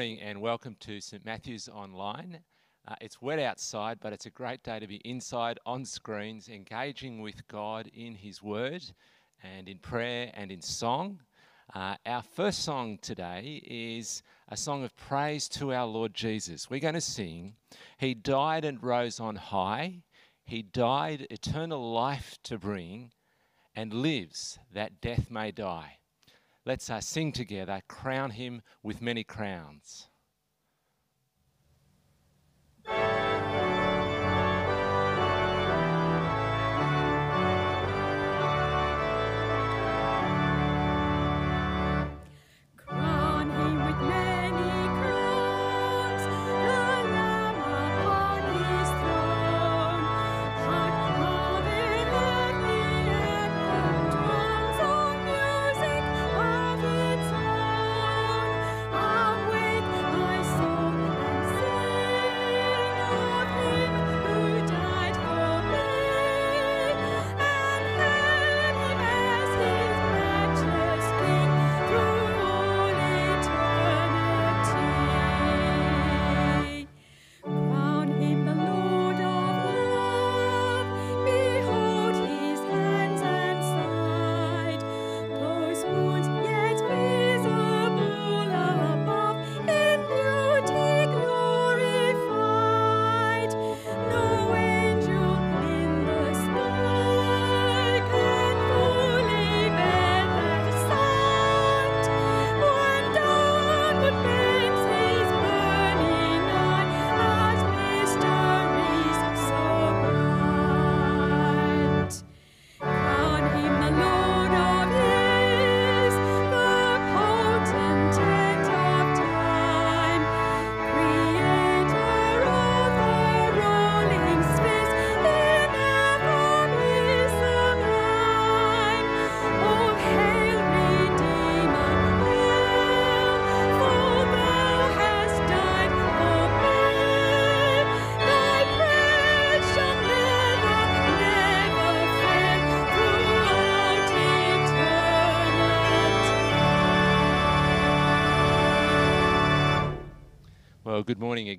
morning and welcome to St Matthew's Online. Uh, it's wet outside, but it's a great day to be inside on screens, engaging with God in His Word and in prayer and in song. Uh, our first song today is a song of praise to our Lord Jesus. We're going to sing, He died and rose on high, He died eternal life to bring, and lives that death may die. Let's uh, sing together, crown him with many crowns.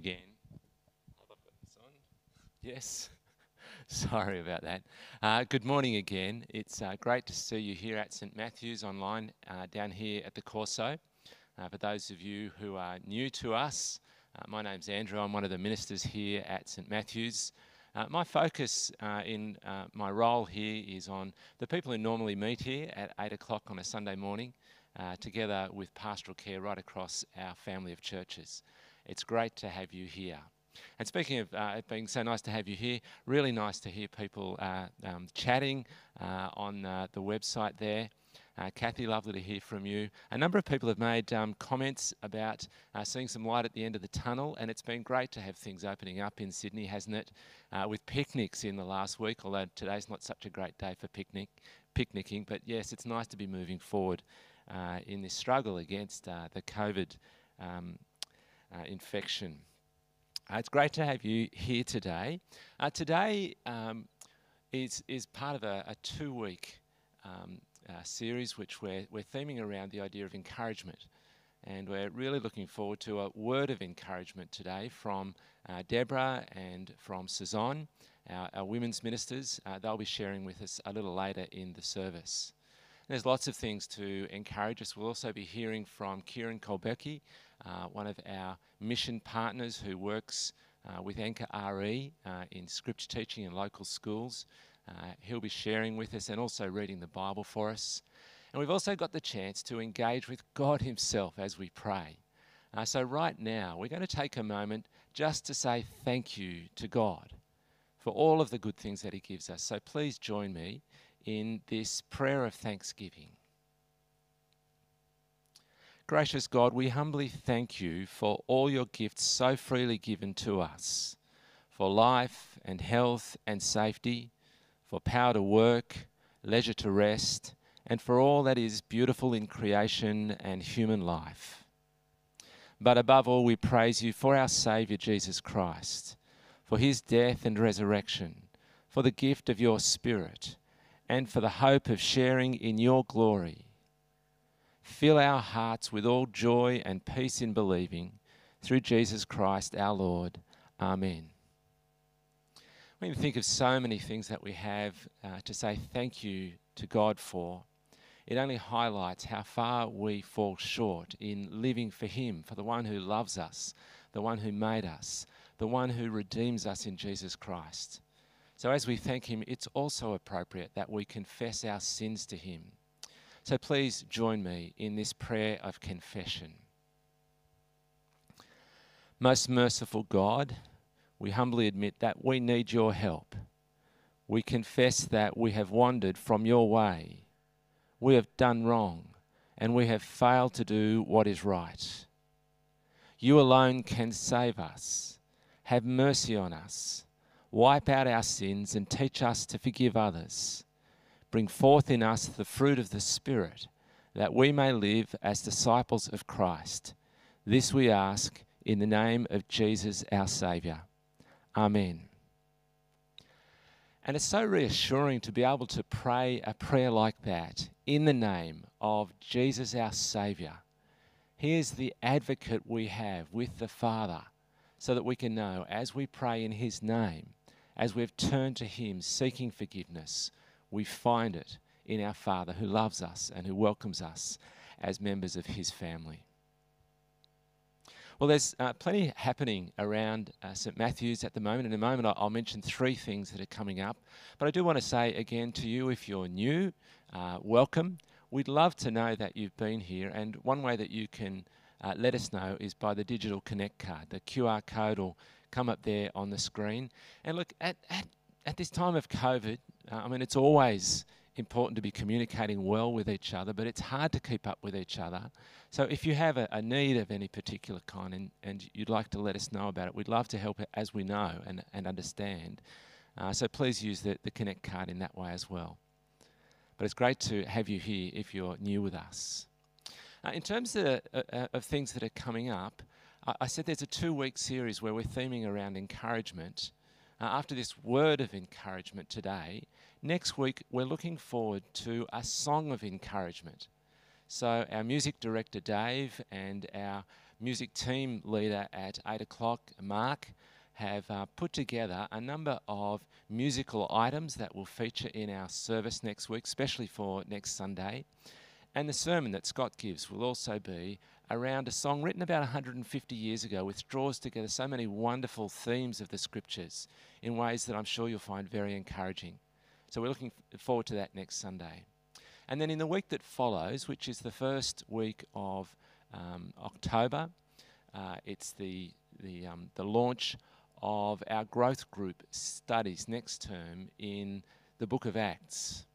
Again. Yes. Sorry about that. Uh, good morning again. It's uh, great to see you here at St Matthew's online uh, down here at the Corso. Uh, for those of you who are new to us, uh, my name's Andrew. I'm one of the ministers here at St Matthew's. Uh, my focus in my role here is on the people who normally meet here at 8 o'clock on a Sunday morning, together with pastoral care right across our family of churches. It's great to have you here. And speaking of uh, it being so nice to have you here, really nice to hear people uh, um, chatting uh, on uh, the website there. Uh, Kathy, lovely to hear from you. A number of people have made um, comments about uh, seeing some light at the end of the tunnel, and it's been great to have things opening up in Sydney, hasn't it? with picnics in the last week, although today's not such a great day for picnic, picnicking. But yes, it's nice to be moving forward in this struggle against the COVID um, uh, infection. Uh, it's great to have you here today. Uh, today um, is, is part of a, a two week um, uh, series which we're, we're theming around the idea of encouragement. And we're really looking forward to a word of encouragement today from uh, Deborah and from Suzanne, our, our women's ministers. Uh, they'll be sharing with us a little later in the service. There's lots of things to encourage us. We'll also be hearing from Kieran Kolbecki, uh, one of our mission partners who works uh, with Anchor RE uh, in scripture teaching in local schools. Uh, he'll be sharing with us and also reading the Bible for us. And we've also got the chance to engage with God Himself as we pray. Uh, so, right now, we're going to take a moment just to say thank you to God for all of the good things that He gives us. So, please join me in this prayer of thanksgiving. Gracious God, we humbly thank you for all your gifts so freely given to us for life and health and safety, for power to work, leisure to rest, and for all that is beautiful in creation and human life. But above all, we praise you for our Saviour Jesus Christ, for his death and resurrection, for the gift of your Spirit, and for the hope of sharing in your glory Fill our hearts with all joy and peace in believing, through Jesus Christ our Lord. Amen. When you think of so many things that we have uh, to say thank you to God for, it only highlights how far we fall short in living for Him, for the one who loves us, the one who made us, the one who redeems us in Jesus Christ. So, as we thank Him, it's also appropriate that we confess our sins to Him. So, please join me in this prayer of confession. Most merciful God, we humbly admit that we need your help. We confess that we have wandered from your way. We have done wrong and we have failed to do what is right. You alone can save us. Have mercy on us Wipe out our sins and teach us to forgive others. Bring forth in us the fruit of the Spirit, that we may live as disciples of Christ. This we ask in the name of Jesus our Saviour. Amen. And it's so reassuring to be able to pray a prayer like that in the name of Jesus our Saviour. He is the advocate we have with the Father, so that we can know as we pray in His name as we've turned to Him seeking forgiveness, we find it in our Father who loves us and who welcomes us as members of His family. Well, there's uh, plenty happening around uh, St. Matthew's at the moment. In a moment, I'll, I'll, mention three things that are coming up. But I do want to say again to you, if you're new, uh, welcome. We'd love to know that you've been here. And one way that you can uh, let us know is by the digital Connect card. The QR code will come up there on the screen. And look, at, at, at this time of COVID, uh, I mean, it's always important to be communicating well with each other, but it's hard to keep up with each other. So if you have a, a need of any particular kind and, and you'd like to let us know about it, we'd love to help as we know and, and understand. Uh, so please use the, the Connect card in that way as well. But it's great to have you here if you're new with us. Uh, in terms of, uh, uh of things that are coming up, I said there's a two week series where we're theming around encouragement. Uh, after this word of encouragement today, next week we're looking forward to a song of encouragement. So, our music director Dave and our music team leader at 8 o'clock, Mark, have uh, put together a number of musical items that will feature in our service next week, especially for next Sunday. And the sermon that Scott gives will also be around a song written about 150 years ago, which draws together so many wonderful themes of the scriptures in ways that I'm sure you'll find very encouraging. So we're looking forward to that next Sunday. And then in the week that follows, which is the first week of um, October, uh, it's the, the, um, the launch of our growth group studies next term in the book of Acts.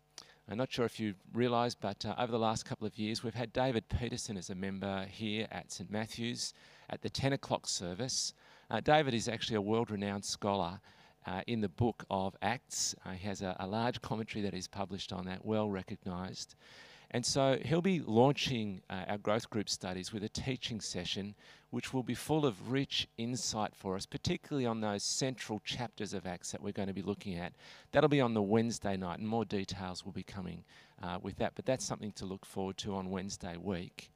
I'm not sure if you realise, but uh, over the last couple of years, we've had David Peterson as a member here at St Matthew's at the 10 o'clock service. Uh, David is actually a world renowned scholar uh, in the book of Acts. Uh, he has a, a, large commentary that is published on that, well recognised. And so he'll be launching uh, our growth group studies with a teaching session which will be full of rich insight for us, particularly on those central chapters of Acts that we're going to be looking at. That'll be on the Wednesday night, and more details will be coming uh, with that. But that's something to look forward to on Wednesday week.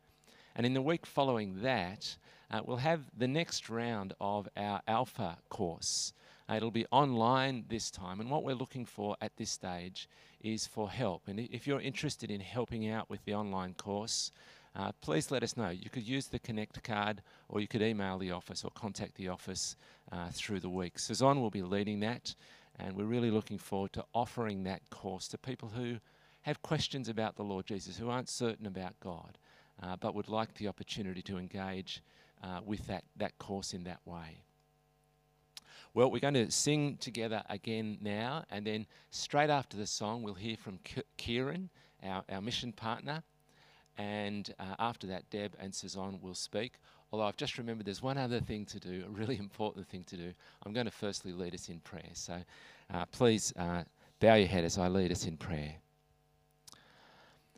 And in the week following that, uh, we'll have the next round of our Alpha course. Uh, it'll be online this time, and what we're looking for at this stage is for help. And if you're interested in helping out with the online course, uh, please let us know. You could use the Connect card or you could email the office or contact the office uh, through the week. Suzanne will be leading that, and we're really looking forward to offering that course to people who have questions about the Lord Jesus, who aren't certain about God, uh, but would like the opportunity to engage uh, with that, that course in that way. Well, we're going to sing together again now, and then straight after the song, we'll hear from Kieran, our, our mission partner. And uh, after that, Deb and Suzanne will speak. Although I've just remembered there's one other thing to do, a really important thing to do. I'm going to firstly lead us in prayer. So uh, please uh, bow your head as I lead us in prayer.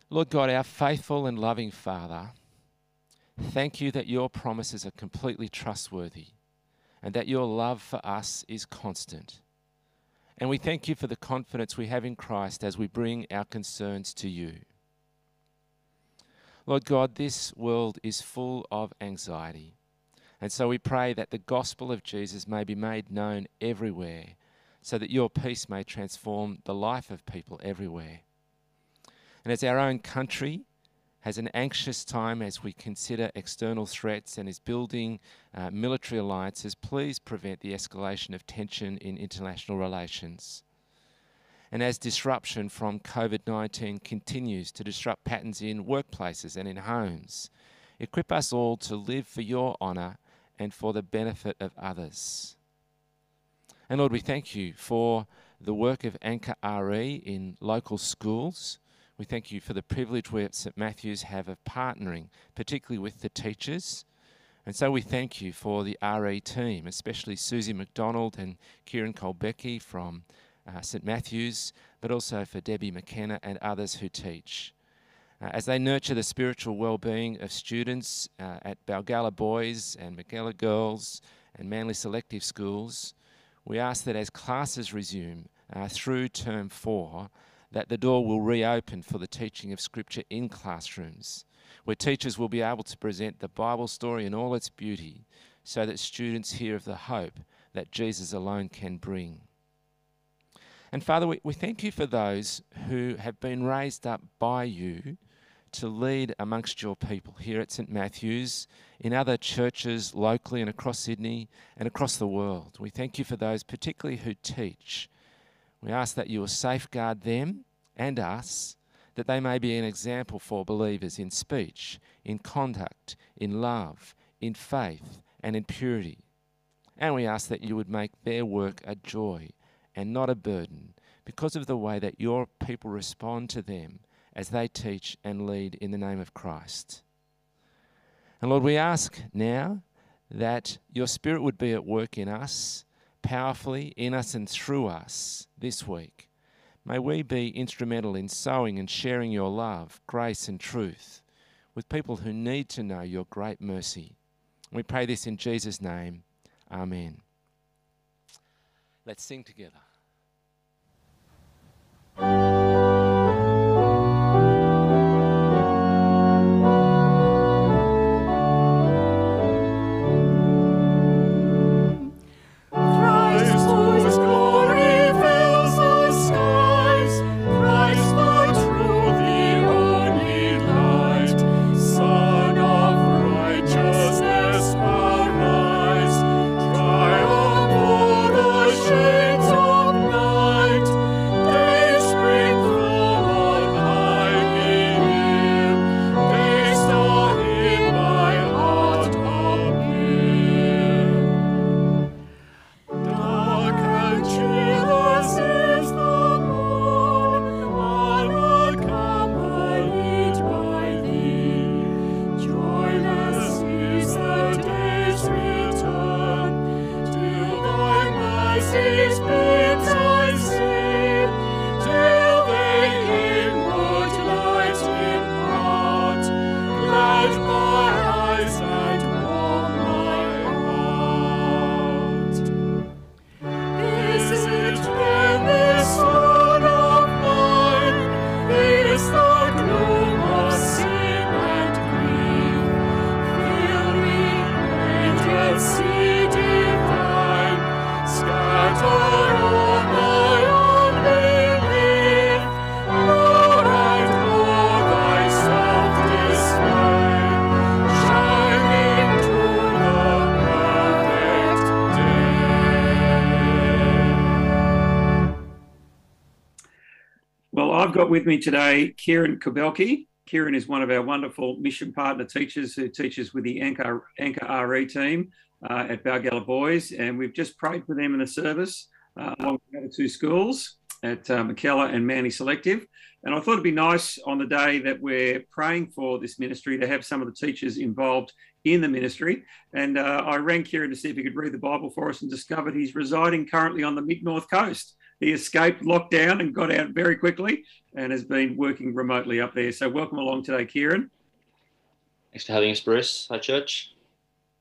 Lord God, our faithful and loving Father, thank you that your promises are completely trustworthy and that your love for us is constant. And we thank you for the confidence we have in Christ as we bring our concerns to you. Lord God, this world is full of anxiety. And so we pray that the gospel of Jesus may be made known everywhere, so that your peace may transform the life of people everywhere. And as our own country has an anxious time as we consider external threats and is building uh, military alliances, please prevent the escalation of tension in international relations. And as disruption from COVID 19 continues to disrupt patterns in workplaces and in homes, equip us all to live for your honour and for the benefit of others. And Lord, we thank you for the work of Anchor RE in local schools. We thank you for the privilege we at St Matthew's have of partnering, particularly with the teachers. And so we thank you for the RE team, especially Susie McDonald and Kieran Colbecki from uh, St Matthew's, but also for Debbie McKenna and others who teach. Uh, as they nurture the spiritual well-being of students uh, at Balgowlah Boys and Mackellar Girls and Manly Selective Schools, we ask that as classes resume uh, through term four, that the door will reopen for the teaching of Scripture in classrooms, where teachers will be able to present the Bible story in all its beauty, so that students hear of the hope that Jesus alone can bring. And Father, we, we thank you for those who have been raised up by you to lead amongst your people here at St. Matthew's, in other churches locally and across Sydney and across the world. We thank you for those, particularly who teach. We ask that you will safeguard them and us, that they may be an example for believers in speech, in conduct, in love, in faith, and in purity. And we ask that you would make their work a joy and not a burden because of the way that your people respond to them as they teach and lead in the name of Christ. And Lord, we ask now that your Spirit would be at work in us, powerfully in us and through us this week. May we be instrumental in sowing and sharing your love, grace, and truth with people who need to know your great mercy. We pray this in Jesus' name. Amen. Let's sing together. With me today Kieran Kubelki. Kieran is one of our wonderful mission partner teachers who teaches with the Anchor, Anchor RE team uh, at Balgowlah Boys. And we've just prayed for them in the service uh, along with the two schools at uh, Mackellar and Manly Selective. And I thought it'd be nice on the day that we're praying for this ministry to have some of the teachers involved in the ministry. And uh, I rang Kieran to see if he could read the Bible for us and discovered he's residing currently on the mid north coast. He escaped lockdown and got out very quickly and has been working remotely up there. So, welcome along today, Kieran. Thanks for having us, Bruce. Hi, church.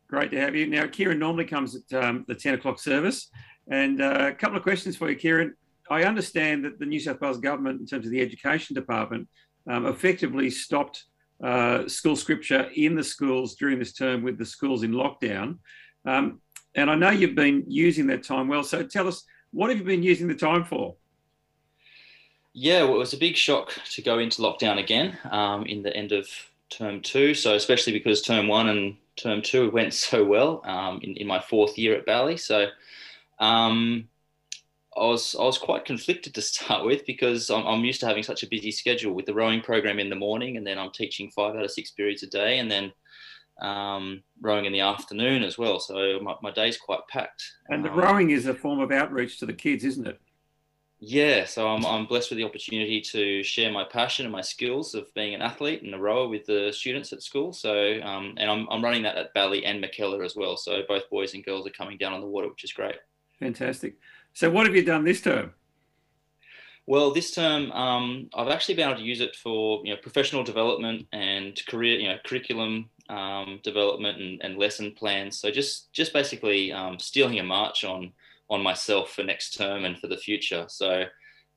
Great to have you. Now, Kieran normally comes at um, the 10 o'clock service. And uh, a couple of questions for you, Kieran. I understand that the New South Wales government, in terms of the education department, um, effectively stopped uh, school scripture in the schools during this term with the schools in lockdown. Um, and I know you've been using that time well. So tell us, what have you been using the time for? Yeah, well, it was a big shock to go into lockdown again um, in the end of term two. So especially because term one and term two went so well um, in, in my fourth year at Bally. So um, I was I was quite conflicted to start with because I'm, I'm, used to having such a busy schedule with the rowing program in the morning, and then I'm teaching five out of six periods a day, and then um, rowing in the afternoon as well. So my, my day's quite packed. And the um, rowing is a form of outreach to the kids, isn't it? Yeah, so I'm, I'm blessed with the opportunity to share my passion and my skills of being an athlete and a rower with the students at school. So, um, and I'm, I'm running that at Bally and Mackellar as well. So both boys and girls are coming down on the water, which is great. Fantastic. So, what have you done this term? Well, this term um, I've actually been able to use it for you know professional development and career you know curriculum um, development and, and, lesson plans. So just just basically um, stealing a march on on myself for next term and for the future. So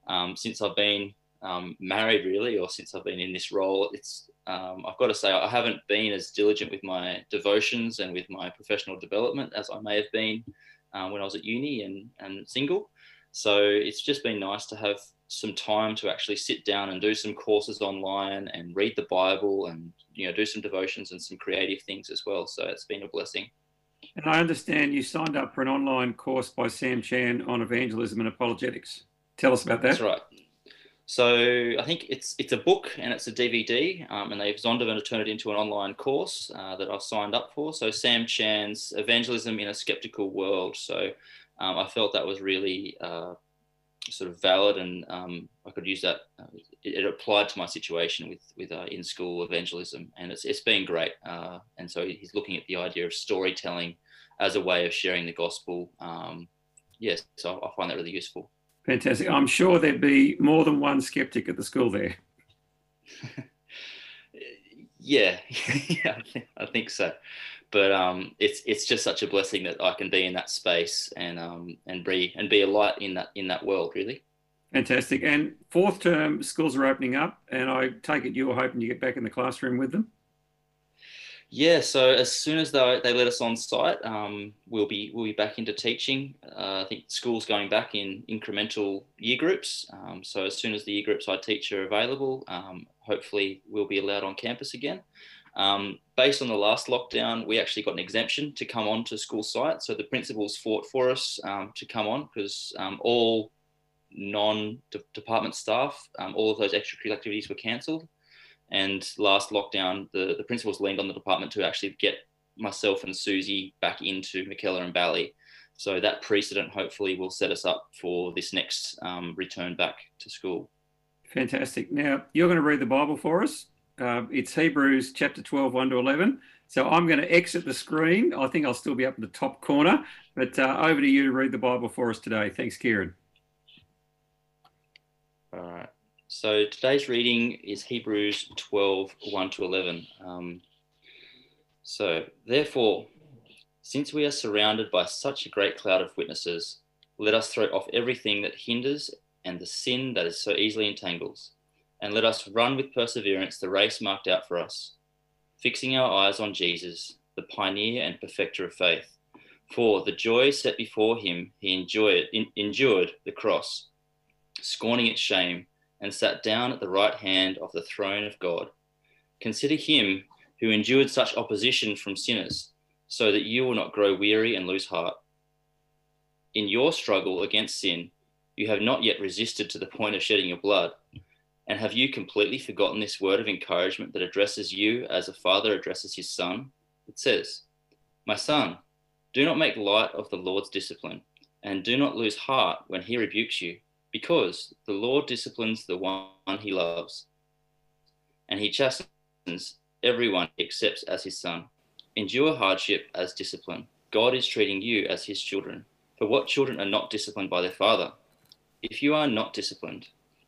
um, since I've been um, married, really, or since I've been in this role, it's um, I've got to say I haven't been as diligent with my devotions and with my professional development as I may have been um, when I was at uni and and single. So it's just been nice to have some time to actually sit down and do some courses online and read the Bible and you know do some devotions and some creative things as well. So it's been a blessing. And I understand you signed up for an online course by Sam Chan on evangelism and apologetics. Tell us about that. That's right. So I think it's it's a book and it's a DVD, um, and they've Zondervan turned it into an online course uh, that I've signed up for. So Sam Chan's Evangelism in a Skeptical World. So um, I felt that was really uh, sort of valid, and um, I could use that. Uh, it, it, applied to my situation with with uh, in school evangelism, and it's it's been great. Uh, and so he's looking at the idea of storytelling as a way of sharing the gospel. Um, yes, so I find that really useful. Fantastic. I'm sure there'd be more than one skeptic at the school there. yeah, yeah, I think so but um, it's it's just such a blessing that I can be in that space and um, and be and be a light in that in that world really. Fantastic. And fourth term schools are opening up, and I take it you're hoping to get back in the classroom with them. Yeah. So as soon as they, they let us on site, um, we'll be we'll be back into teaching. Uh, I think schools going back in incremental year groups. Um, so as soon as the year groups I teach are available, um, hopefully we'll be allowed on campus again. Um, based on the last lockdown, we actually got an exemption to come on to school site. So the principals fought for us um, to come on because um, all non-department staff, um, all of those extracurricular activities were cancelled. And last lockdown, the, the principals leaned on the department to actually get myself and Susie back into Mackellar and Bally. So that precedent hopefully will set us up for this next um, return back to school. Fantastic. Now, you're going to read the Bible for us. Uh, it's Hebrews chapter 12, 1 to 11. So I'm going to exit the screen. I think I'll still be up in the top corner, but uh, over to you to read the Bible for us today. Thanks, Kieran. All right. So today's reading is Hebrews 12, 1 to 11. Um, so, therefore, since we are surrounded by such a great cloud of witnesses, let us throw off everything that hinders and the sin that is so easily entangles and let us run with perseverance the race marked out for us, fixing our eyes on Jesus, the pioneer and perfecter of faith. For the joy set before him, he enjoyed, endured the cross, scorning its shame, and sat down at the right hand of the throne of God. Consider him who endured such opposition from sinners, so that you will not grow weary and lose heart. In your struggle against sin, you have not yet resisted to the point of shedding your blood. And have you completely forgotten this word of encouragement that addresses you as a father addresses his son? It says, My son, do not make light of the Lord's discipline, and do not lose heart when he rebukes you, because the Lord disciplines the one he loves, and he chastens everyone he accepts as his son. Endure hardship as discipline. God is treating you as his children. For what children are not disciplined by their father? If you are not disciplined,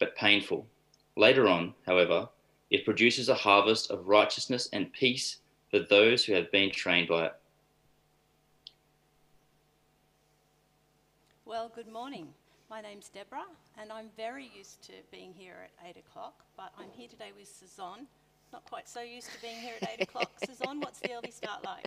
but painful. Later on, however, it produces a harvest of righteousness and peace for those who have been trained by it. Well, good morning. My name's Deborah, and I'm very used to being here at 8 o'clock, but I'm here today with Suzanne. Not quite so used to being here at 8 o'clock. Suzanne, what's the early start like?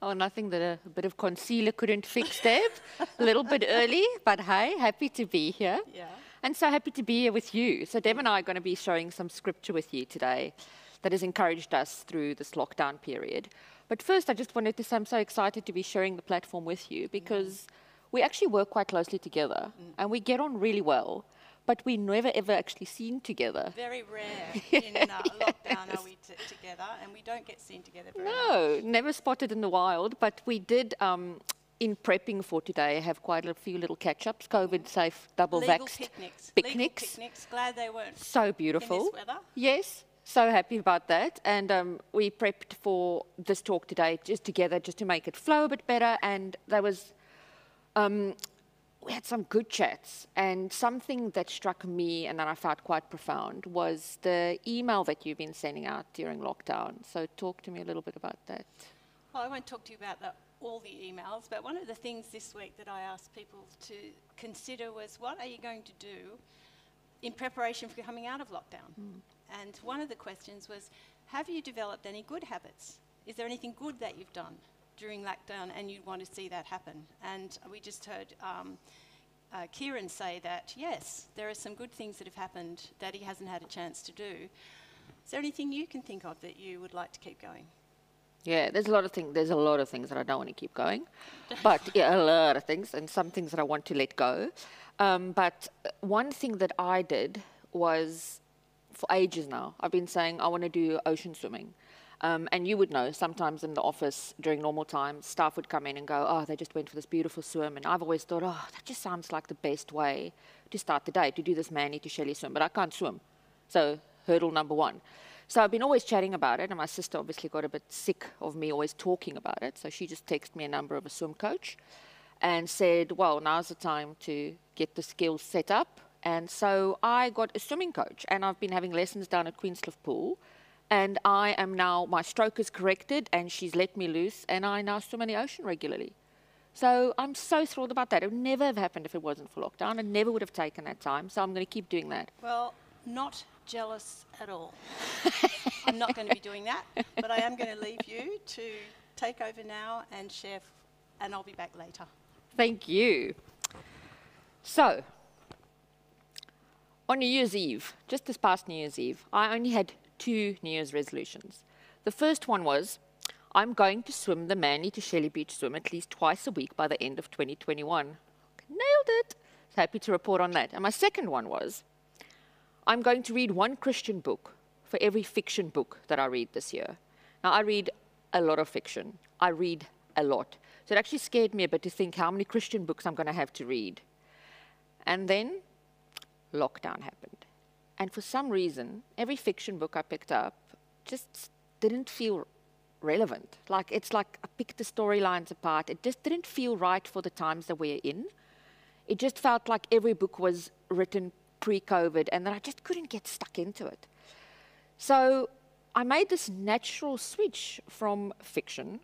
Oh, nothing that a, a bit of concealer couldn't fix, Deb. a little bit early, but hey, happy to be here. Yeah. And so happy to be here with you. So, Deb and I are going to be showing some scripture with you today that has encouraged us through this lockdown period. But first, I just wanted to say I'm so excited to be sharing the platform with you because we actually work quite closely together and we get on really well, but we never ever actually seen together. Very rare in uh, lockdown are we t- together, and we don't get seen together very much. No, never spotted in the wild, but we did. Um, in prepping for today, I have quite a few little catch-ups, COVID-safe, double Legal vaxxed picnics. picnics. Picnics. Glad they weren't So beautiful. in this weather. Yes, so happy about that. And um, we prepped for this talk today just together, just to make it flow a bit better. And there was, um, we had some good chats. And something that struck me and that I found quite profound was the email that you've been sending out during lockdown. So talk to me a little bit about that. Well, I won't talk to you about the, all the emails, but one of the things this week that I asked people to consider was what are you going to do in preparation for coming out of lockdown? And one of the questions was have you developed any good habits? Is there anything good that you've done during lockdown and you'd want to see that happen? And we just heard um, uh, Kieran say that yes, there are some good things that have happened that he hasn't had a chance to do. Is there anything you can think of that you would like to keep going? Yeah, there's a lot of things. There's a lot of things that I don't want to keep going, but yeah, a lot of things, and some things that I want to let go. Um, but uh, one thing that I did was, for ages now, I've been saying I want to do ocean swimming. Um, and you would know, sometimes in the office during normal times, staff would come in and go, "Oh, they just went for this beautiful swim," and I've always thought, "Oh, that just sounds like the best way to start the day to do this Manly to Shelley swim," but I can't swim, so hurdle number one. So I've been always chatting about it, and my sister obviously got a bit sick of me always talking about it. So she just texted me a number of a swim coach and said, Well, now's the time to get the skills set up. And so I got a swimming coach, and I've been having lessons down at Queenscliff Pool. And I am now, my stroke is corrected, and she's let me loose, and I now swim in the ocean regularly. So I'm so thrilled about that. It would never have happened if it wasn't for lockdown. I never would have taken that time. So I'm going to keep doing that. Well, not jealous at all. I'm not going to be doing that, but I am going to leave you to take over now and share, and I'll be back later. Thank you. So, on New Year's Eve, just this past New Year's Eve, I only had two New Year's resolutions. The first one was I'm going to swim the Manly to Shelley Beach swim at least twice a week by the end of 2021. Nailed it. Happy to report on that. And my second one was I'm going to read one Christian book for every fiction book that I read this year. Now, I read a lot of fiction. I read a lot. So it actually scared me a bit to think how many Christian books I'm going to have to read. And then lockdown happened. And for some reason, every fiction book I picked up just didn't feel relevant. Like it's like I picked the storylines apart. It just didn't feel right for the times that we're in. It just felt like every book was written pre COVID and that I just couldn't get stuck into it. So I made this natural switch from fiction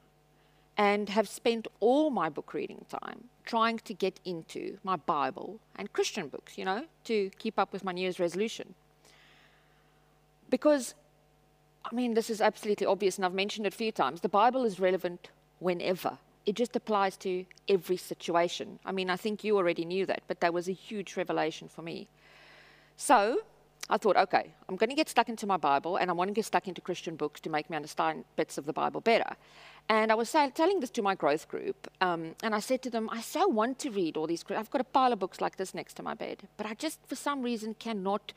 and have spent all my book reading time trying to get into my Bible and Christian books, you know, to keep up with my New Year's resolution. Because, I mean, this is absolutely obvious, and I've mentioned it a few times the Bible is relevant whenever. It just applies to every situation. I mean, I think you already knew that, but that was a huge revelation for me. So I thought, okay, I'm going to get stuck into my Bible and I want to get stuck into Christian books to make me understand bits of the Bible better. And I was telling this to my growth group, um, and I said to them, I so want to read all these. I've got a pile of books like this next to my bed, but I just, for some reason, cannot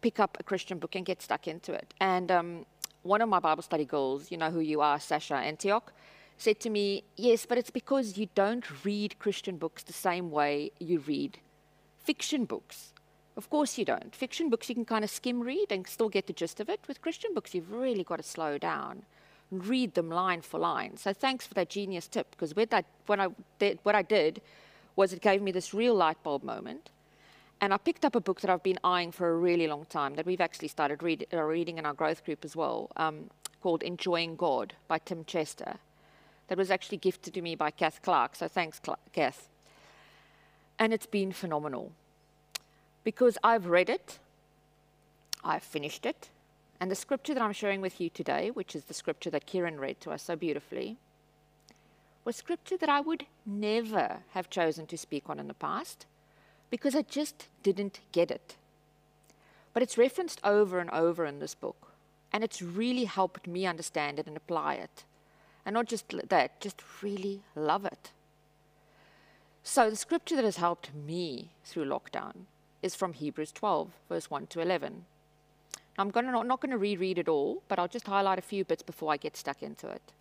pick up a Christian book and get stuck into it. And um, one of my Bible study girls, you know who you are, Sasha Antioch, said to me, Yes, but it's because you don't read Christian books the same way you read fiction books. Of course you don't. Fiction books you can kind of skim read and still get the gist of it. With Christian books, you've really got to slow down and read them line for line. So thanks for that genius tip, because what I, what I did, what I did was it gave me this real light bulb moment. And I picked up a book that I've been eyeing for a really long time that we've actually started read, uh, reading in our growth group as well, um, called Enjoying God by Tim Chester. That was actually gifted to me by Kath Clark, so thanks, Kath. And it's been phenomenal because I've read it, I've finished it, and the scripture that I'm sharing with you today, which is the scripture that Kieran read to us so beautifully, was scripture that I would never have chosen to speak on in the past because I just didn't get it. But it's referenced over and over in this book, and it's really helped me understand it and apply it. And not just that, just really love it. So, the scripture that has helped me through lockdown is from Hebrews 12, verse 1 to 11. I'm gonna, not, not going to reread it all, but I'll just highlight a few bits before I get stuck into it.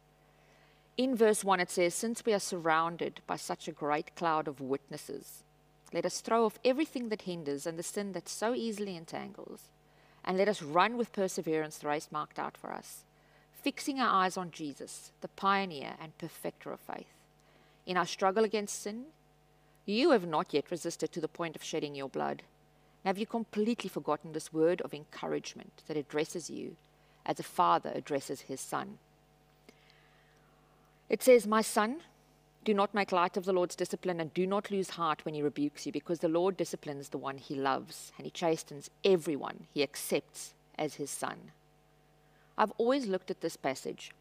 In verse 1, it says, Since we are surrounded by such a great cloud of witnesses, let us throw off everything that hinders and the sin that so easily entangles, and let us run with perseverance the race marked out for us, fixing our eyes on Jesus, the pioneer and perfecter of faith. In our struggle against sin, you have not yet resisted to the point of shedding your blood. Have you completely forgotten this word of encouragement that addresses you as a father addresses his son? It says, My son, do not make light of the Lord's discipline and do not lose heart when he rebukes you, because the Lord disciplines the one he loves, and he chastens everyone he accepts as his son. I've always looked at this passage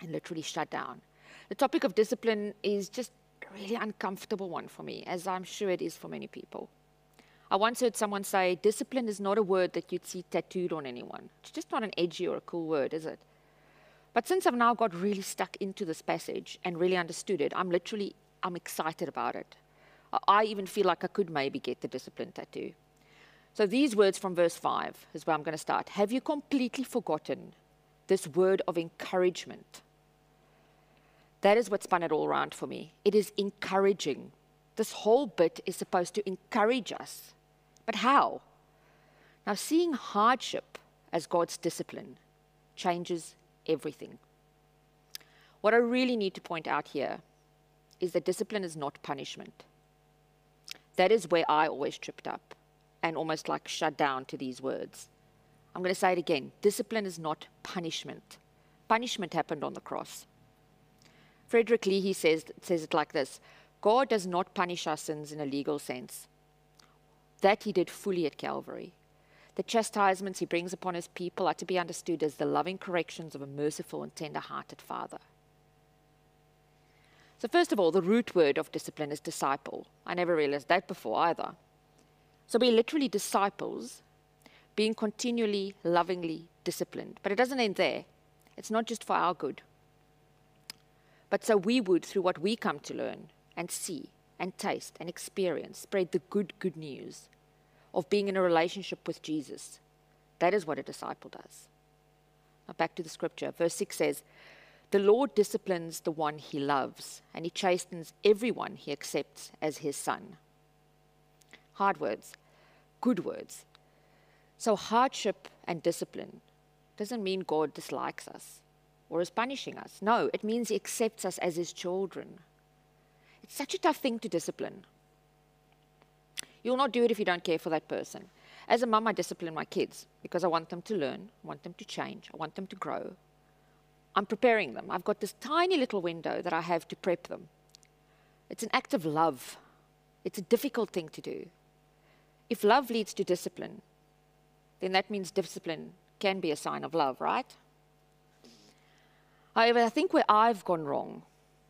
and literally shut down. The topic of discipline is just a really uncomfortable one for me, as I'm sure it is for many people. I once heard someone say, discipline is not a word that you'd see tattooed on anyone. It's just not an edgy or a cool word, is it? But since I've now got really stuck into this passage and really understood it, I'm literally, I'm excited about it. I even feel like I could maybe get the discipline tattoo. So these words from verse 5 is where I'm going to start. Have you completely forgotten this word of encouragement? That is what spun it all around for me. It is encouraging. This whole bit is supposed to encourage us. But how? Now, seeing hardship as God's discipline changes everything. What I really need to point out here is that discipline is not punishment. That is where I always tripped up and almost like shut down to these words. I'm going to say it again discipline is not punishment. Punishment happened on the cross. Frederick Leahy says, says it like this God does not punish our sins in a legal sense. That he did fully at Calvary. The chastisements he brings upon his people are to be understood as the loving corrections of a merciful and tender hearted father. So, first of all, the root word of discipline is disciple. I never realized that before either. So, we're literally disciples being continually, lovingly disciplined. But it doesn't end there. It's not just for our good. But so we would, through what we come to learn and see and taste and experience, spread the good, good news of being in a relationship with Jesus. That is what a disciple does. Now, back to the scripture. Verse 6 says, The Lord disciplines the one he loves, and he chastens everyone he accepts as his son. Hard words, good words. So, hardship and discipline doesn't mean God dislikes us or is punishing us. No, it means he accepts us as his children. It's such a tough thing to discipline. You'll not do it if you don't care for that person. As a mum, I discipline my kids because I want them to learn, I want them to change, I want them to grow. I'm preparing them. I've got this tiny little window that I have to prep them. It's an act of love. It's a difficult thing to do. If love leads to discipline, then that means discipline can be a sign of love, right? However, I think where I've gone wrong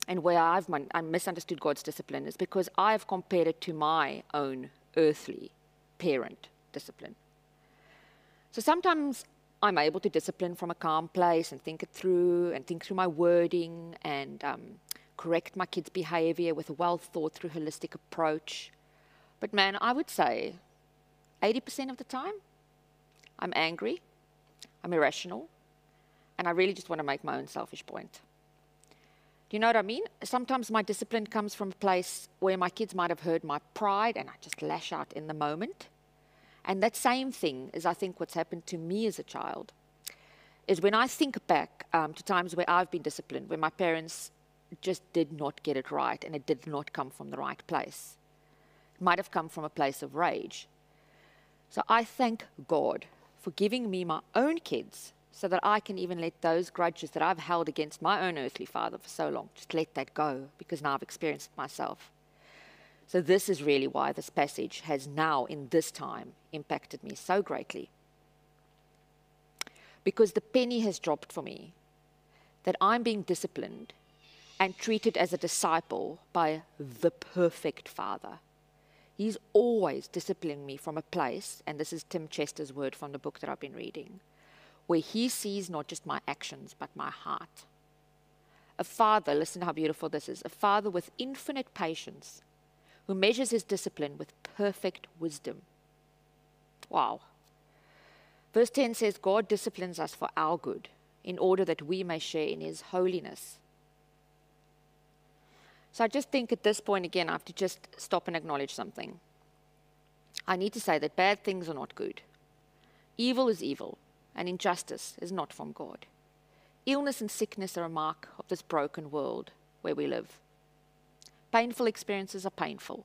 and where I've misunderstood God's discipline is because I've compared it to my own earthly parent discipline. So sometimes I'm able to discipline from a calm place and think it through and think through my wording and um, correct my kids' behavior with a well thought through holistic approach. But man, I would say 80% of the time, I'm angry, I'm irrational, and I really just want to make my own selfish point. You know what I mean? Sometimes my discipline comes from a place where my kids might have heard my pride and I just lash out in the moment. And that same thing is, I think, what's happened to me as a child. Is when I think back um, to times where I've been disciplined, where my parents just did not get it right and it did not come from the right place. It might have come from a place of rage. So I thank God for giving me my own kids so that I can even let those grudges that I've held against my own earthly father for so long, just let that go because now I've experienced it myself. So, this is really why this passage has now, in this time, impacted me so greatly. Because the penny has dropped for me that I'm being disciplined and treated as a disciple by the perfect Father. He's always disciplining me from a place, and this is Tim Chester's word from the book that I've been reading, where he sees not just my actions, but my heart. A father, listen how beautiful this is, a father with infinite patience who measures his discipline with perfect wisdom. Wow. Verse 10 says, God disciplines us for our good, in order that we may share in his holiness. So I just think at this point, again, I have to just stop and acknowledge something. I need to say that bad things are not good. Evil is evil, and injustice is not from God. Illness and sickness are a mark of this broken world where we live. Painful experiences are painful.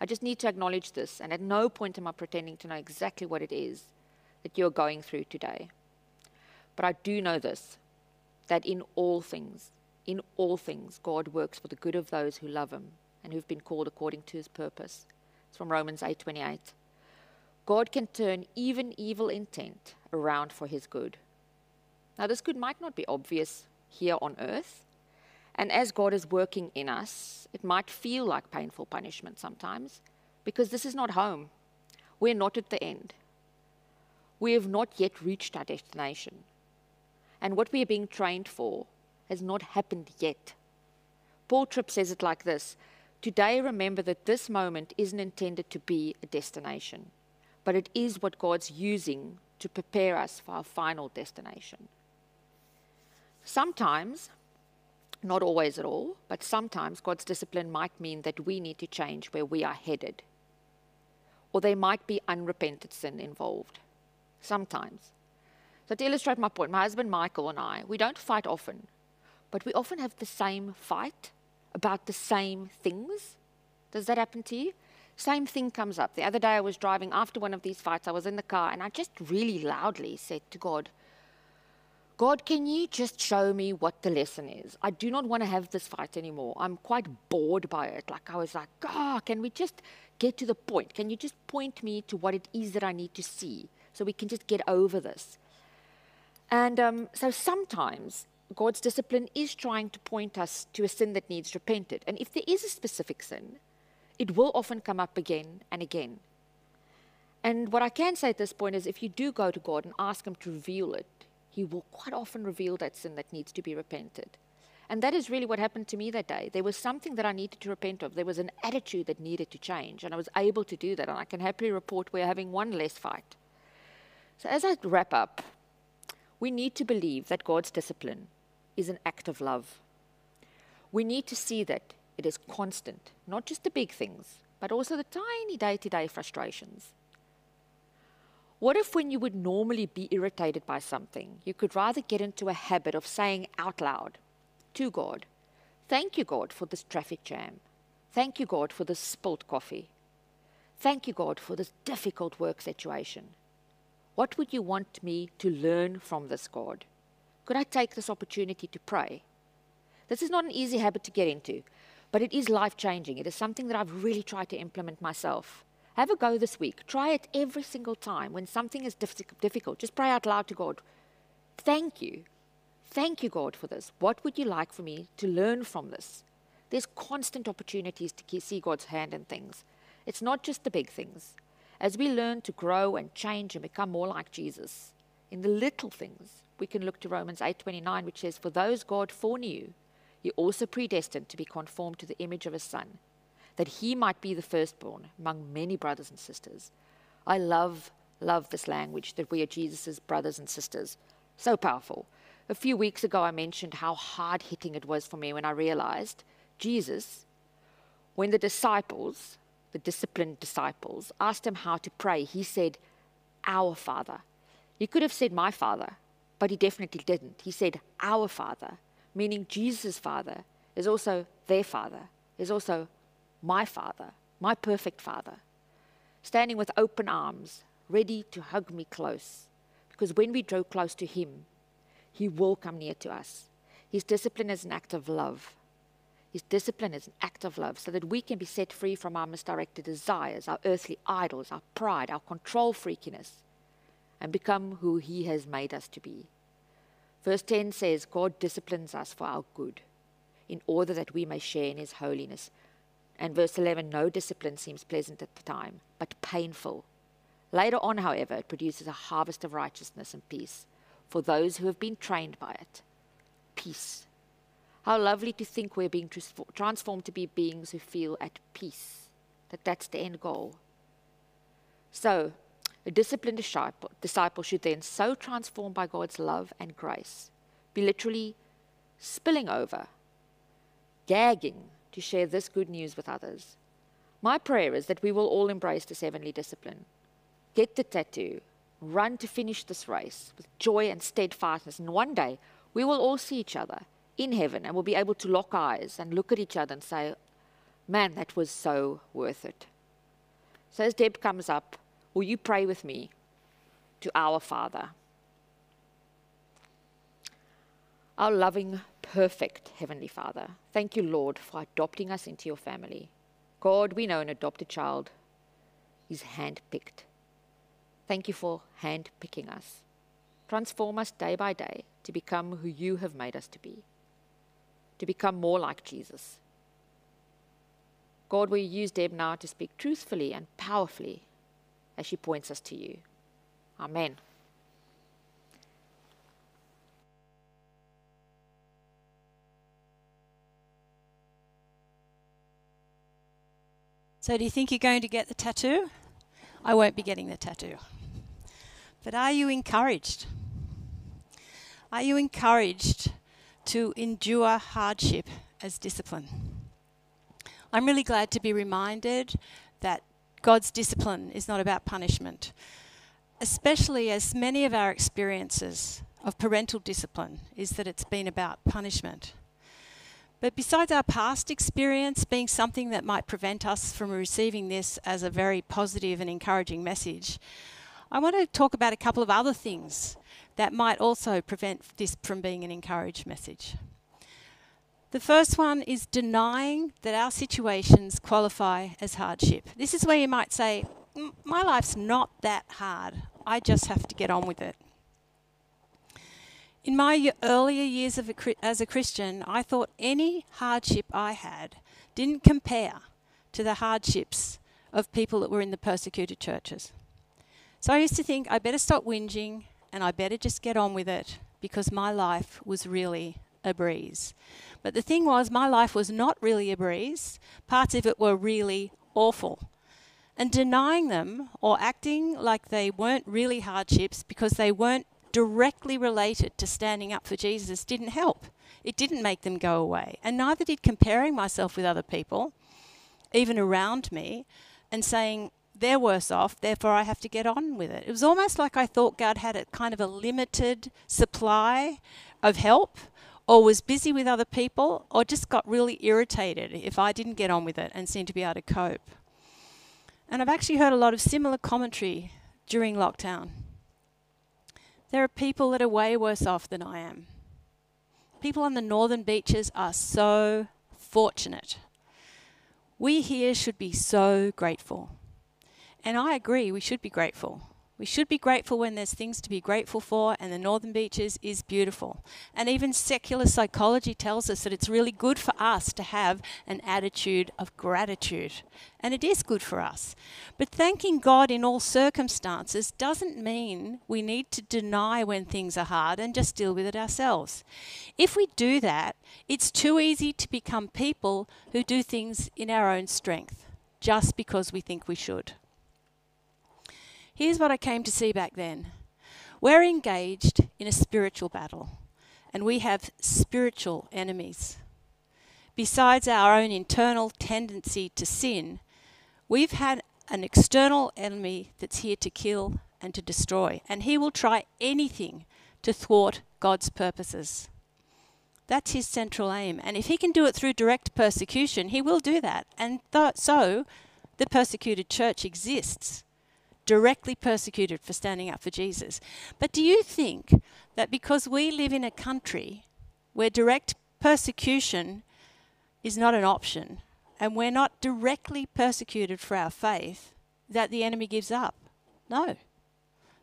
I just need to acknowledge this, and at no point am I pretending to know exactly what it is that you're going through today. But I do know this that in all things, in all things, God works for the good of those who love him and who've been called according to his purpose. It's from Romans 8:28. God can turn even evil intent around for his good. Now this good might not be obvious here on earth, and as God is working in us, it might feel like painful punishment sometimes because this is not home. We're not at the end. We have not yet reached our destination. And what we are being trained for has not happened yet. Paul Tripp says it like this Today, remember that this moment isn't intended to be a destination, but it is what God's using to prepare us for our final destination. Sometimes, not always at all, but sometimes God's discipline might mean that we need to change where we are headed. Or there might be unrepented sin involved. Sometimes. So, to illustrate my point, my husband Michael and I, we don't fight often, but we often have the same fight about the same things. Does that happen to you? Same thing comes up. The other day I was driving after one of these fights, I was in the car and I just really loudly said to God, God, can you just show me what the lesson is? I do not want to have this fight anymore. I'm quite bored by it. Like, I was like, God, oh, can we just get to the point? Can you just point me to what it is that I need to see so we can just get over this? And um, so sometimes God's discipline is trying to point us to a sin that needs repented. And if there is a specific sin, it will often come up again and again. And what I can say at this point is if you do go to God and ask Him to reveal it, He will quite often reveal that sin that needs to be repented. And that is really what happened to me that day. There was something that I needed to repent of. There was an attitude that needed to change. And I was able to do that. And I can happily report we're having one less fight. So as I wrap up, we need to believe that God's discipline is an act of love. We need to see that it is constant, not just the big things, but also the tiny day to day frustrations. What if, when you would normally be irritated by something, you could rather get into a habit of saying out loud to God, Thank you, God, for this traffic jam. Thank you, God, for this spilt coffee. Thank you, God, for this difficult work situation. What would you want me to learn from this, God? Could I take this opportunity to pray? This is not an easy habit to get into, but it is life changing. It is something that I've really tried to implement myself. Have a go this week. Try it every single time when something is difficult. Just pray out loud to God. Thank you. Thank you, God, for this. What would you like for me to learn from this? There's constant opportunities to see God's hand in things. It's not just the big things. As we learn to grow and change and become more like Jesus, in the little things, we can look to Romans 8:29 which says for those God foreknew he also predestined to be conformed to the image of his son that he might be the firstborn among many brothers and sisters. I love love this language that we are Jesus' brothers and sisters. So powerful. A few weeks ago I mentioned how hard hitting it was for me when I realized Jesus when the disciples the disciplined disciples, asked him how to pray, he said, Our Father. He could have said, My Father, but he definitely didn't. He said, Our Father, meaning Jesus' Father is also their Father, is also my Father, my perfect Father, standing with open arms, ready to hug me close. Because when we draw close to Him, He will come near to us. His discipline is an act of love. His discipline is an act of love so that we can be set free from our misdirected desires, our earthly idols, our pride, our control freakiness, and become who He has made us to be. Verse 10 says, God disciplines us for our good, in order that we may share in His holiness. And verse 11, no discipline seems pleasant at the time, but painful. Later on, however, it produces a harvest of righteousness and peace for those who have been trained by it. Peace. How lovely to think we're being transformed to be beings who feel at peace, that that's the end goal. So, a disciplined disciple, disciple should then, so transformed by God's love and grace, be literally spilling over, gagging to share this good news with others. My prayer is that we will all embrace this heavenly discipline. Get the tattoo, run to finish this race with joy and steadfastness, and one day we will all see each other in heaven and we'll be able to lock eyes and look at each other and say, Man, that was so worth it. So as Deb comes up, Will you pray with me to our Father? Our loving, perfect Heavenly Father, thank you, Lord, for adopting us into your family. God, we know an adopted child is handpicked. Thank you for handpicking us. Transform us day by day to become who you have made us to be, to become more like Jesus. God, will you use Deb now to speak truthfully and powerfully as she points us to you. Amen. So, do you think you're going to get the tattoo? I won't be getting the tattoo. But are you encouraged? Are you encouraged to endure hardship as discipline? I'm really glad to be reminded God's discipline is not about punishment, especially as many of our experiences of parental discipline is that it's been about punishment. But besides our past experience being something that might prevent us from receiving this as a very positive and encouraging message, I want to talk about a couple of other things that might also prevent this from being an encouraged message. The first one is denying that our situations qualify as hardship. This is where you might say, My life's not that hard. I just have to get on with it. In my earlier years a, as a Christian, I thought any hardship I had didn't compare to the hardships of people that were in the persecuted churches. So I used to think I better stop whinging and I better just get on with it because my life was really a breeze. But the thing was, my life was not really a breeze. Parts of it were really awful. And denying them or acting like they weren't really hardships because they weren't directly related to standing up for Jesus didn't help. It didn't make them go away. And neither did comparing myself with other people, even around me, and saying, they're worse off, therefore I have to get on with it. It was almost like I thought God had a kind of a limited supply of help or was busy with other people or just got really irritated if I didn't get on with it and seemed to be able to cope. And I've actually heard a lot of similar commentary during lockdown. There are people that are way worse off than I am. People on the northern beaches are so fortunate. We here should be so grateful. And I agree, we should be grateful. We should be grateful when there's things to be grateful for, and the Northern Beaches is beautiful. And even secular psychology tells us that it's really good for us to have an attitude of gratitude. And it is good for us. But thanking God in all circumstances doesn't mean we need to deny when things are hard and just deal with it ourselves. If we do that, it's too easy to become people who do things in our own strength just because we think we should. Here's what I came to see back then we're engaged in a spiritual battle, and we have spiritual enemies. Besides our own internal tendency to sin, We've had an external enemy that's here to kill and to destroy, and he will try anything to thwart God's purposes. That's his central aim. And if he can do it through direct persecution, he will do that. And th- so the persecuted church exists, directly persecuted for standing up for Jesus. But do you think that because we live in a country where direct persecution is not an option, and we're not directly persecuted for our faith, that the enemy gives up? No.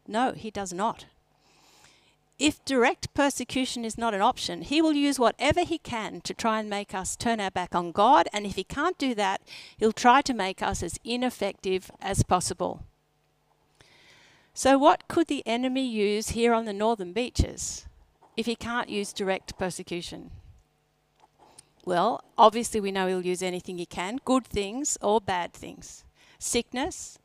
No, he does not. If direct persecution is not an option, he will use whatever he can to try and make us turn our back on God. And if he can't do that, he'll try to make us as ineffective as possible. So, what could the enemy use here on the northern beaches if he can't use direct persecution? Well, obviously, we know he'll use anything he can good things or bad things sickness,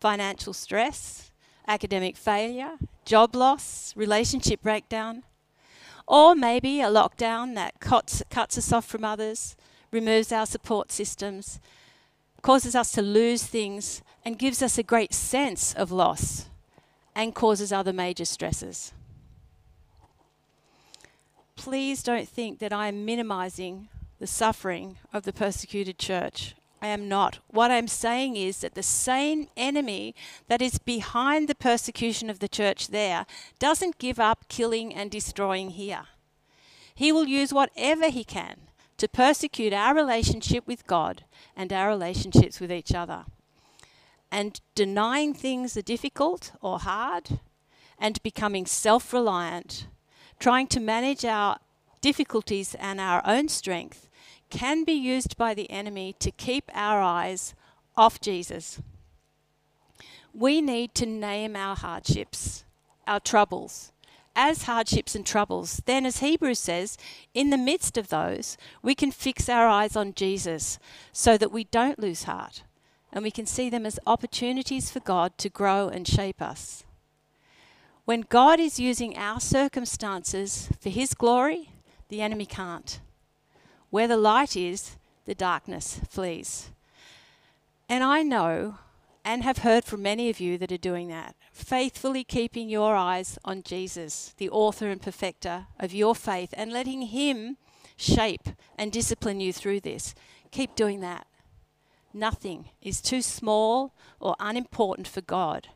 financial stress, academic failure, job loss, relationship breakdown, or maybe a lockdown that cuts, cuts us off from others, removes our support systems, causes us to lose things, and gives us a great sense of loss and causes other major stresses. Please don't think that I am minimizing the suffering of the persecuted church I am not. What I'm saying is that the same enemy that is behind the persecution of the church there doesn't give up killing and destroying here. He will use whatever he can to persecute our relationship with God and our relationships with each other. And denying things are difficult or hard, and becoming self reliant, trying to manage our difficulties and our own strength can be used by the enemy to keep our eyes off Jesus. We need to name our hardships, our troubles, as hardships and troubles. Then, as Hebrews says, in the midst of those, we can fix our eyes on Jesus so that we don't lose heart and we can see them as opportunities for God to grow and shape us. When God is using our circumstances for His glory, the enemy can't. Where the light is, the darkness flees. And I know and have heard from many of you that are doing that, faithfully keeping your eyes on Jesus, the author and perfecter of your faith, and letting Him shape and discipline you through this. Keep doing that. Nothing is too small or unimportant for God.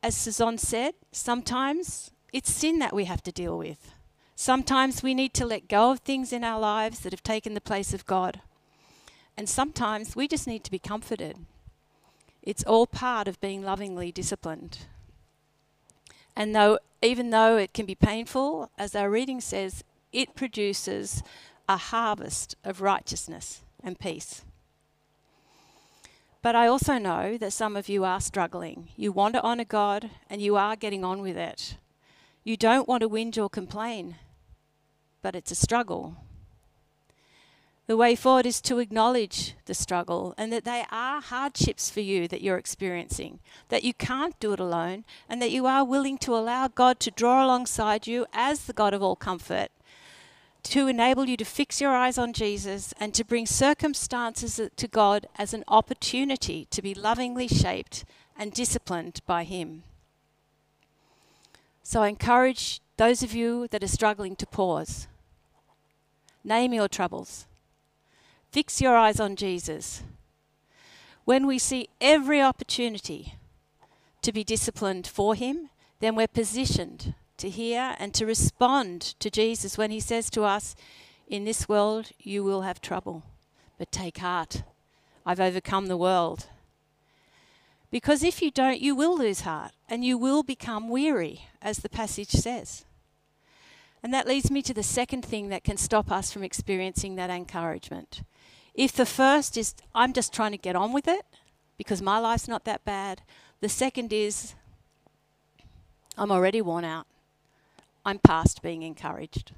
As Suzanne said, sometimes it's sin that we have to deal with. Sometimes we need to let go of things in our lives that have taken the place of God. And sometimes we just need to be comforted. It's all part of being lovingly disciplined. And though, even though it can be painful, as our reading says, it produces a harvest of righteousness and peace. But I also know that some of you are struggling. You want to honour God and you are getting on with it. You don't want to whinge or complain but it's a struggle. The way forward is to acknowledge the struggle and that they are hardships for you that you're experiencing, that you can't do it alone, and that you are willing to allow God to draw alongside you as the God of all comfort, to enable you to fix your eyes on Jesus and to bring circumstances to God as an opportunity to be lovingly shaped and disciplined by Him. So I encourage those of you that are struggling to pause Name your troubles. Fix your eyes on Jesus. When we see every opportunity to be disciplined for Him, then we're positioned to hear and to respond to Jesus when He says to us, In this world you will have trouble, but take heart. I've overcome the world. Because if you don't, you will lose heart and you will become weary, as the passage says. And that leads me to the second thing that can stop us from experiencing that encouragement. If the first is, I'm just trying to get on with it because my life's not that bad, the second is, I'm already worn out. I'm past being encouraged.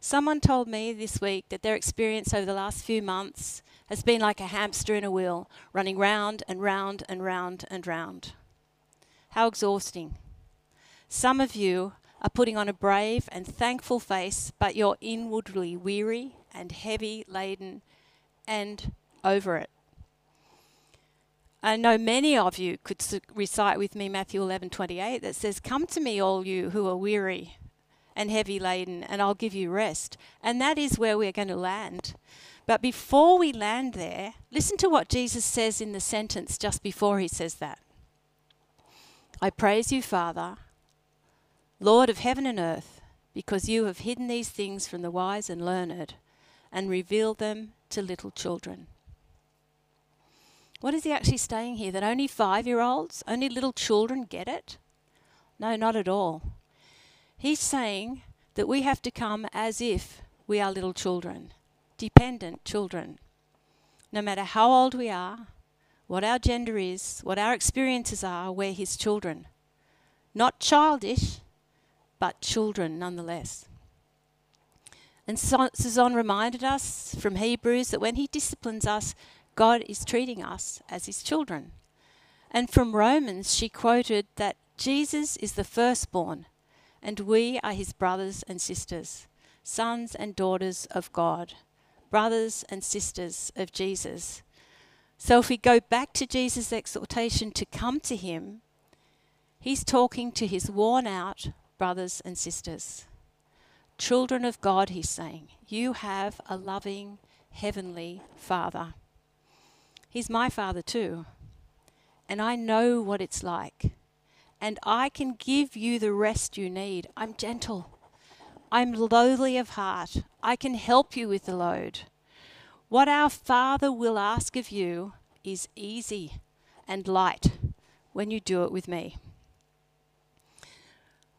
Someone told me this week that their experience over the last few months has been like a hamster in a wheel, running round and round and round and round. How exhausting. Some of you are putting on a brave and thankful face, but you're inwardly weary and heavy laden and over it. I know many of you could recite with me Matthew 11:28 that says, "Come to me, all you who are weary and heavy laden, and I'll give you rest." And that is where we're going to land. But before we land there, listen to what Jesus says in the sentence just before he says that. I praise you, Father, Lord of heaven and earth, because you have hidden these things from the wise and learned and revealed them to little children. What is he actually saying here? That only five year olds, only little children get it? No, not at all. He's saying that we have to come as if we are little children, dependent children. No matter how old we are, what our gender is, what our experiences are, we're his children. Not childish, but children nonetheless. And Suzanne reminded us from Hebrews that when he disciplines us, God is treating us as his children. And from Romans, she quoted that Jesus is the firstborn, and we are his brothers and sisters, sons and daughters of God, brothers and sisters of Jesus. So if we go back to Jesus' exhortation to come to him, he's talking to his worn out brothers and sisters. Children of God, he's saying, you have a loving heavenly Father. He's my Father too. And I know what it's like. And I can give you the rest you need. I'm gentle. I'm lowly of heart. I can help you with the load. What our Father will ask of you is easy and light when you do it with me.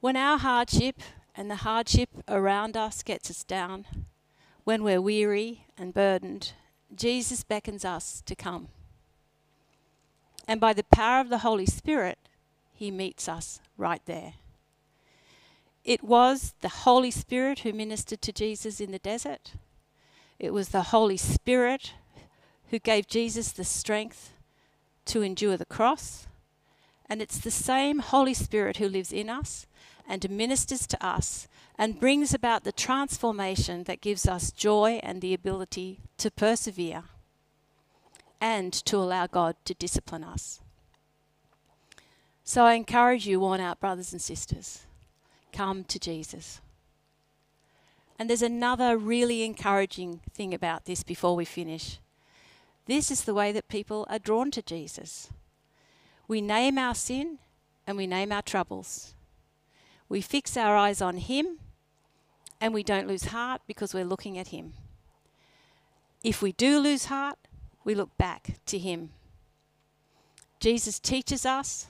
When our hardship and the hardship around us gets us down, when we're weary and burdened, Jesus beckons us to come. And by the power of the Holy Spirit, he meets us right there. It was the Holy Spirit who ministered to Jesus in the desert. It was the Holy Spirit who gave Jesus the strength to endure the cross. And it's the same Holy Spirit who lives in us and ministers to us and brings about the transformation that gives us joy and the ability to persevere and to allow God to discipline us. So I encourage you, worn out brothers and sisters, come to Jesus. And there's another really encouraging thing about this before we finish. This is the way that people are drawn to Jesus. We name our sin and we name our troubles. We fix our eyes on Him and we don't lose heart because we're looking at Him. If we do lose heart, we look back to Him. Jesus teaches us,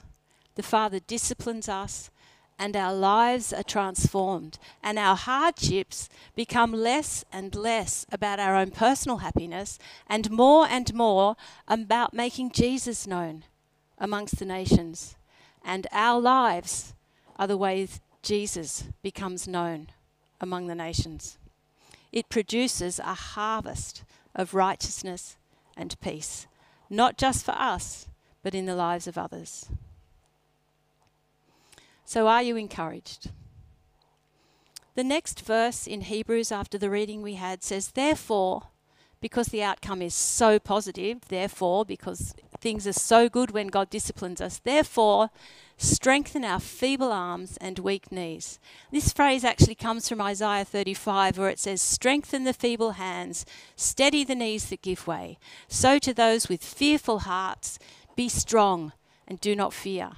the Father disciplines us, and our lives are transformed, and our hardships become less and less about our own personal happiness and more and more about making Jesus known amongst the nations. And our lives are the ways Jesus becomes known among the nations. It produces a harvest of righteousness and peace, not just for us, but in the lives of others. So, are you encouraged? The next verse in Hebrews, after the reading we had, says, Therefore, because the outcome is so positive, therefore, because things are so good when God disciplines us, therefore, strengthen our feeble arms and weak knees. This phrase actually comes from Isaiah 35, where it says, Strengthen the feeble hands, steady the knees that give way. So to those with fearful hearts, be strong and do not fear.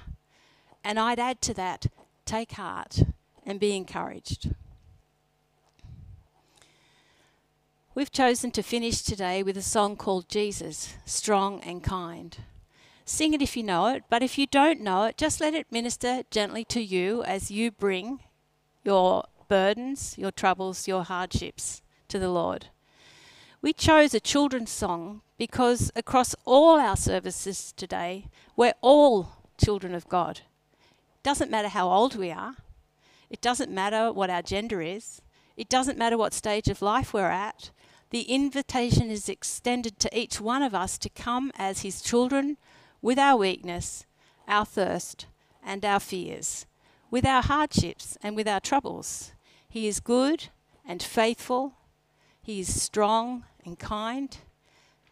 And I'd add to that, take heart and be encouraged. We've chosen to finish today with a song called Jesus, Strong and Kind. Sing it if you know it, but if you don't know it, just let it minister gently to you as you bring your burdens, your troubles, your hardships to the Lord. We chose a children's song because across all our services today, we're all children of God. It Doesn't matter how old we are, it doesn't matter what our gender is, it doesn't matter what stage of life we're at. The invitation is extended to each one of us to come as His children with our weakness, our thirst, and our fears, with our hardships and with our troubles. He is good and faithful, He is strong and kind,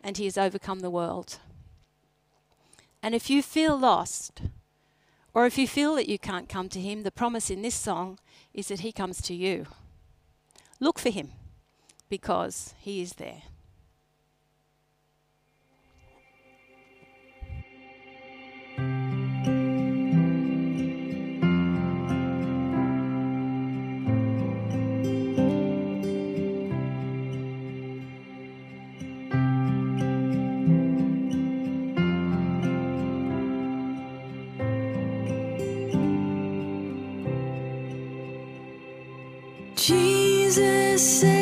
and He has overcome the world. And if you feel lost, or if you feel that you can't come to Him, the promise in this song is that He comes to you. Look for Him because He is there. Said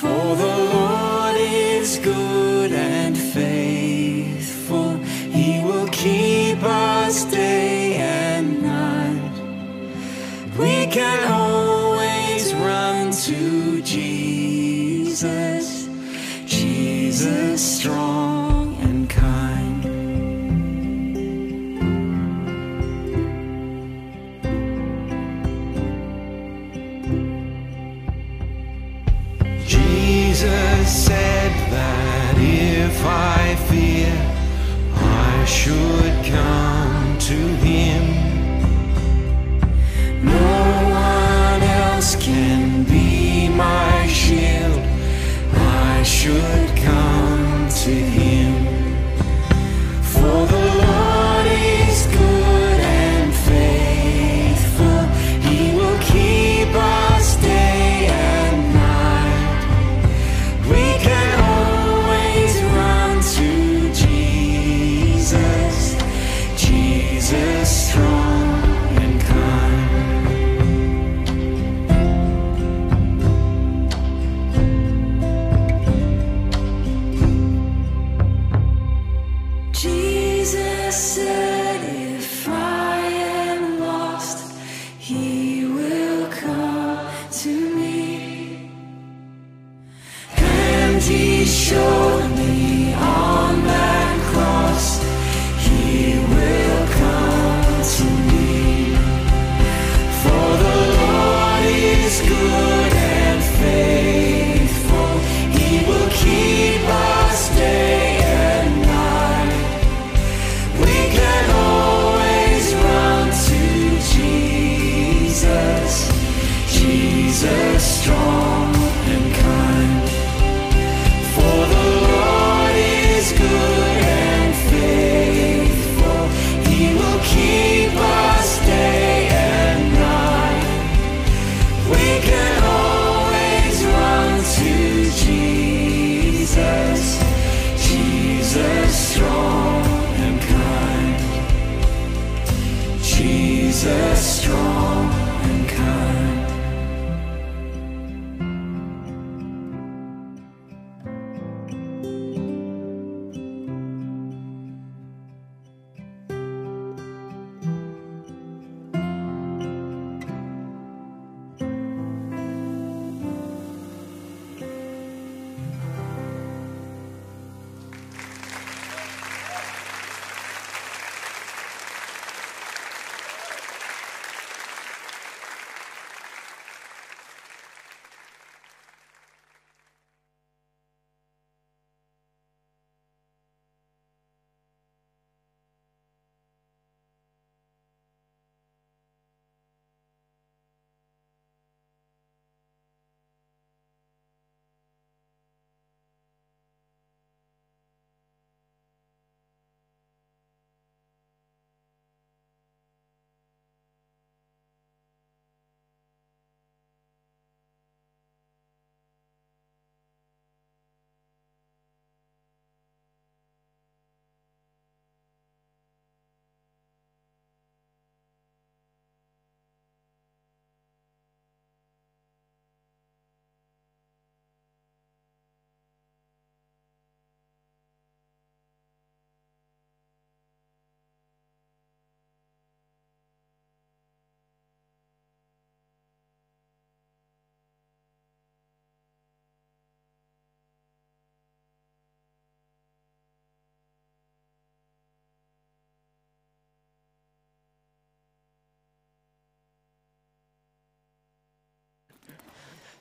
For the Lord is good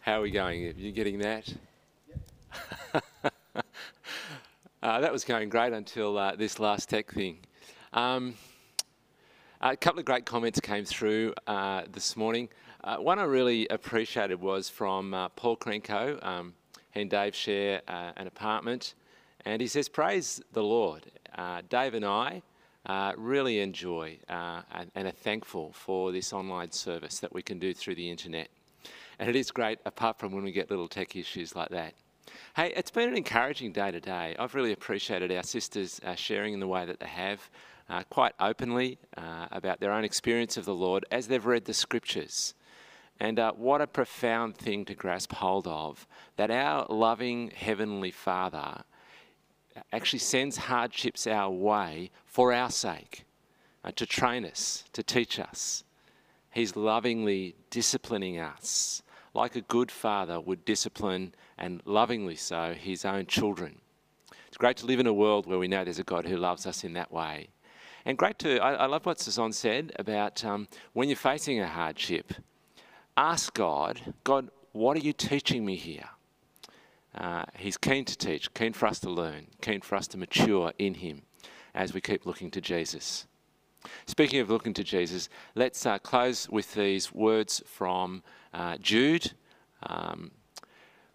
How are we going? Are you getting that? uh, that was going great until uh, this last tech thing. Um, a couple of great comments came through uh, this morning. Uh, one I really appreciated was from uh, Paul Krenko. Um, he and Dave share uh, an apartment, and he says, Praise the Lord. Dave and I really enjoy and, and are thankful for this online service that we can do through the internet. And it is great, apart from when we get little tech issues like that. Hey, it's been an encouraging day today. I've really appreciated our sisters uh, sharing in the way that they have, uh, quite openly, uh, about their own experience of the Lord as they've read the scriptures. And uh, what a profound thing to grasp hold of that our loving Heavenly Father actually sends hardships our way for our sake, uh, to train us, to teach us. He's lovingly disciplining us like a good father would discipline and lovingly so his own children. It's great to live in a world where we know there's a God who loves us in that way. And great to, I, I love what Suzanne said about um, when you're facing a hardship, ask God, God, what are you teaching me here? Uh, he's keen to teach, keen for us to learn, keen for us to mature in Him as we keep looking to Jesus. Speaking of looking to Jesus, let's uh, close with these words from uh, Jude, um,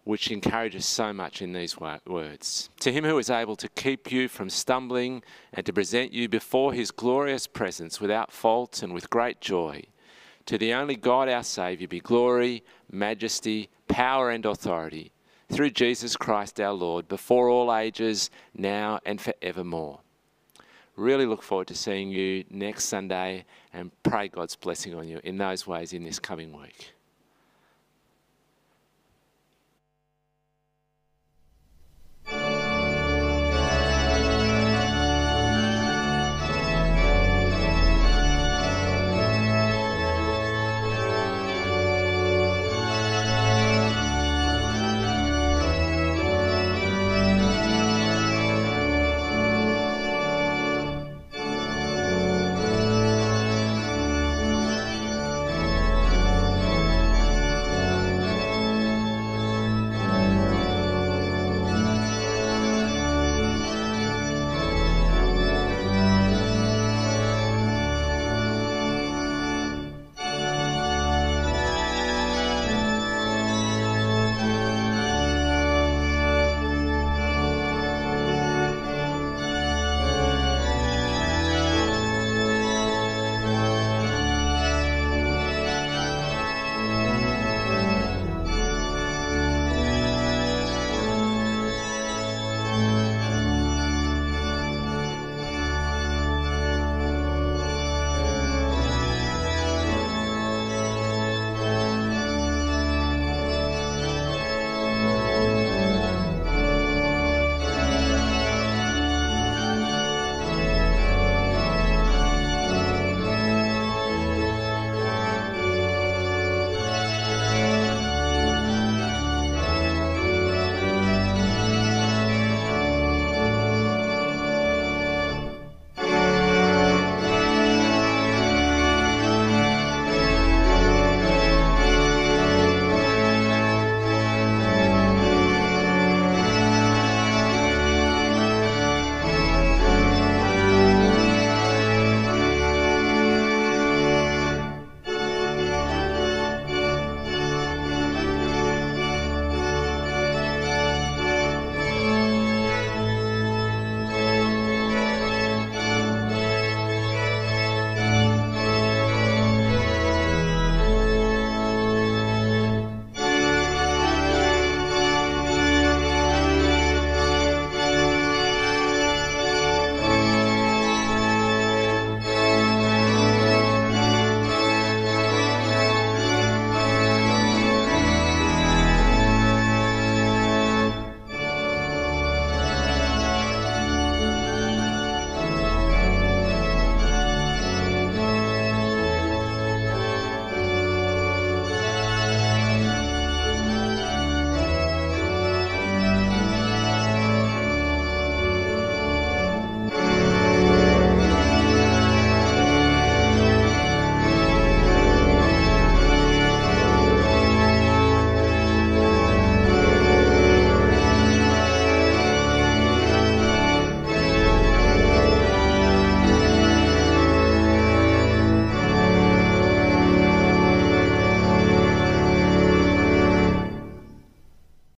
which encourages so much in these words. To him who is able to keep you from stumbling and to present you before his glorious presence without fault and with great joy, to the only God our Saviour be glory, majesty, power, and authority through Jesus Christ our Lord, before all ages, now and forevermore. Really look forward to seeing you next Sunday and pray God's blessing on you in those ways in this coming week.